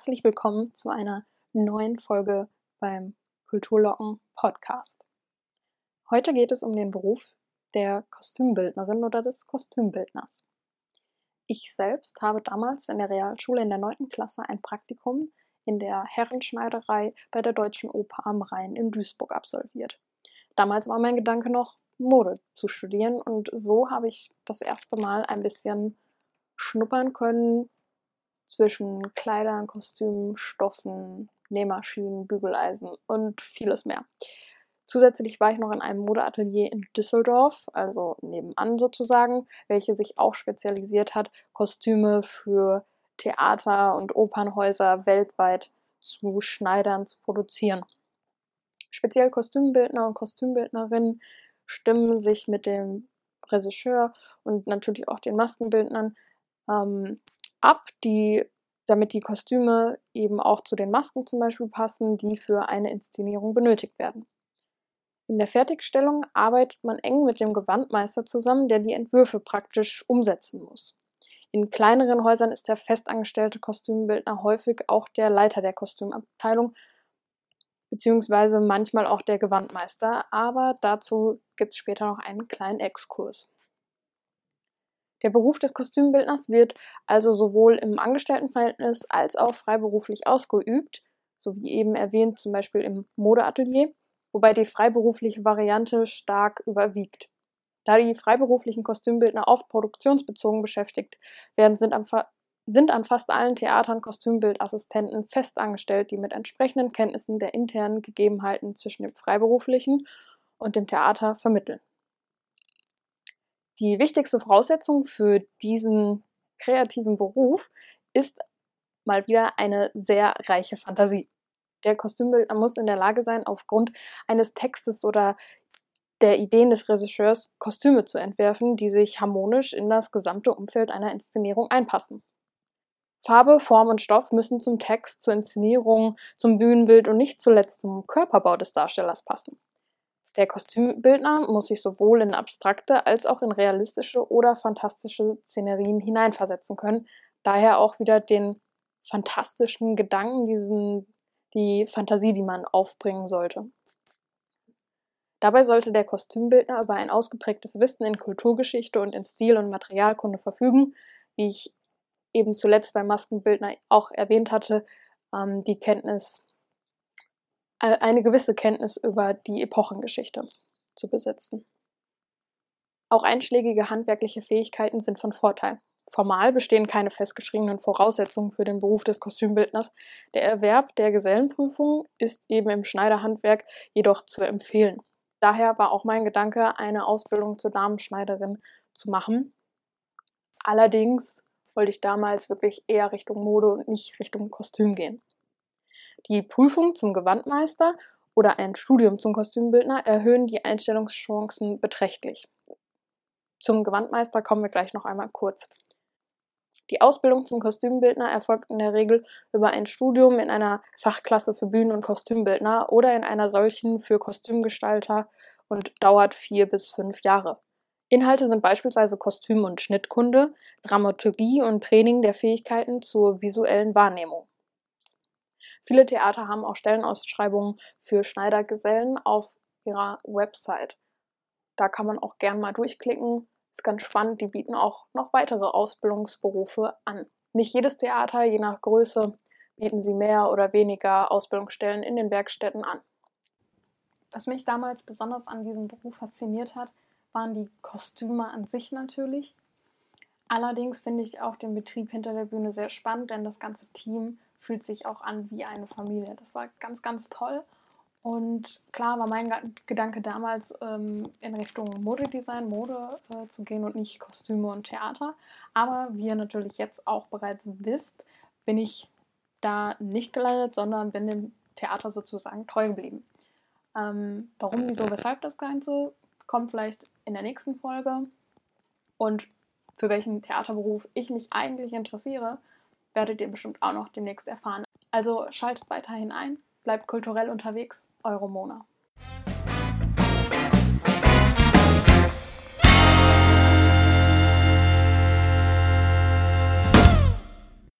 herzlich willkommen zu einer neuen Folge beim Kulturlocken Podcast. Heute geht es um den Beruf der Kostümbildnerin oder des Kostümbildners. Ich selbst habe damals in der Realschule in der 9. Klasse ein Praktikum in der Herrenschneiderei bei der Deutschen Oper am Rhein in Duisburg absolviert. Damals war mein Gedanke noch, Mode zu studieren und so habe ich das erste Mal ein bisschen schnuppern können zwischen Kleidern, Kostümen, Stoffen, Nähmaschinen, Bügeleisen und vieles mehr. Zusätzlich war ich noch in einem Modeatelier in Düsseldorf, also nebenan sozusagen, welche sich auch spezialisiert hat, Kostüme für Theater und Opernhäuser weltweit zu schneidern, zu produzieren. Speziell Kostümbildner und Kostümbildnerinnen stimmen sich mit dem Regisseur und natürlich auch den Maskenbildnern ähm, ab, die, damit die Kostüme eben auch zu den Masken zum Beispiel passen, die für eine Inszenierung benötigt werden. In der Fertigstellung arbeitet man eng mit dem Gewandmeister zusammen, der die Entwürfe praktisch umsetzen muss. In kleineren Häusern ist der festangestellte Kostümbildner häufig auch der Leiter der Kostümabteilung, beziehungsweise manchmal auch der Gewandmeister, aber dazu gibt es später noch einen kleinen Exkurs. Der Beruf des Kostümbildners wird also sowohl im Angestelltenverhältnis als auch freiberuflich ausgeübt, so wie eben erwähnt, zum Beispiel im Modeatelier, wobei die freiberufliche Variante stark überwiegt. Da die freiberuflichen Kostümbildner oft produktionsbezogen beschäftigt werden, sind, am, sind an fast allen Theatern Kostümbildassistenten fest angestellt, die mit entsprechenden Kenntnissen der internen Gegebenheiten zwischen dem freiberuflichen und dem Theater vermitteln. Die wichtigste Voraussetzung für diesen kreativen Beruf ist mal wieder eine sehr reiche Fantasie. Der Kostümbildner muss in der Lage sein, aufgrund eines Textes oder der Ideen des Regisseurs Kostüme zu entwerfen, die sich harmonisch in das gesamte Umfeld einer Inszenierung einpassen. Farbe, Form und Stoff müssen zum Text, zur Inszenierung, zum Bühnenbild und nicht zuletzt zum Körperbau des Darstellers passen. Der Kostümbildner muss sich sowohl in abstrakte als auch in realistische oder fantastische Szenerien hineinversetzen können, daher auch wieder den fantastischen Gedanken, diesen, die Fantasie, die man aufbringen sollte. Dabei sollte der Kostümbildner über ein ausgeprägtes Wissen in Kulturgeschichte und in Stil- und Materialkunde verfügen, wie ich eben zuletzt beim Maskenbildner auch erwähnt hatte, ähm, die Kenntnis eine gewisse Kenntnis über die Epochengeschichte zu besitzen. Auch einschlägige handwerkliche Fähigkeiten sind von Vorteil. Formal bestehen keine festgeschriebenen Voraussetzungen für den Beruf des Kostümbildners. Der Erwerb der Gesellenprüfung ist eben im Schneiderhandwerk jedoch zu empfehlen. Daher war auch mein Gedanke, eine Ausbildung zur Damenschneiderin zu machen. Allerdings wollte ich damals wirklich eher Richtung Mode und nicht Richtung Kostüm gehen. Die Prüfung zum Gewandmeister oder ein Studium zum Kostümbildner erhöhen die Einstellungschancen beträchtlich. Zum Gewandmeister kommen wir gleich noch einmal kurz. Die Ausbildung zum Kostümbildner erfolgt in der Regel über ein Studium in einer Fachklasse für Bühnen- und Kostümbildner oder in einer solchen für Kostümgestalter und dauert vier bis fünf Jahre. Inhalte sind beispielsweise Kostüm- und Schnittkunde, Dramaturgie und Training der Fähigkeiten zur visuellen Wahrnehmung. Viele Theater haben auch Stellenausschreibungen für Schneidergesellen auf ihrer Website. Da kann man auch gern mal durchklicken. Ist ganz spannend. Die bieten auch noch weitere Ausbildungsberufe an. Nicht jedes Theater, je nach Größe, bieten sie mehr oder weniger Ausbildungsstellen in den Werkstätten an. Was mich damals besonders an diesem Beruf fasziniert hat, waren die Kostüme an sich natürlich. Allerdings finde ich auch den Betrieb hinter der Bühne sehr spannend, denn das ganze Team fühlt sich auch an wie eine Familie. Das war ganz, ganz toll. Und klar war mein Gedanke damals ähm, in Richtung Modedesign, Mode äh, zu gehen und nicht Kostüme und Theater. Aber wie ihr natürlich jetzt auch bereits wisst, bin ich da nicht gelandet, sondern bin dem Theater sozusagen treu geblieben. Ähm, warum, wieso, weshalb das Ganze kommt vielleicht in der nächsten Folge. Und für welchen Theaterberuf ich mich eigentlich interessiere, werdet ihr bestimmt auch noch demnächst erfahren. Also schaltet weiterhin ein, bleibt kulturell unterwegs, eure Mona.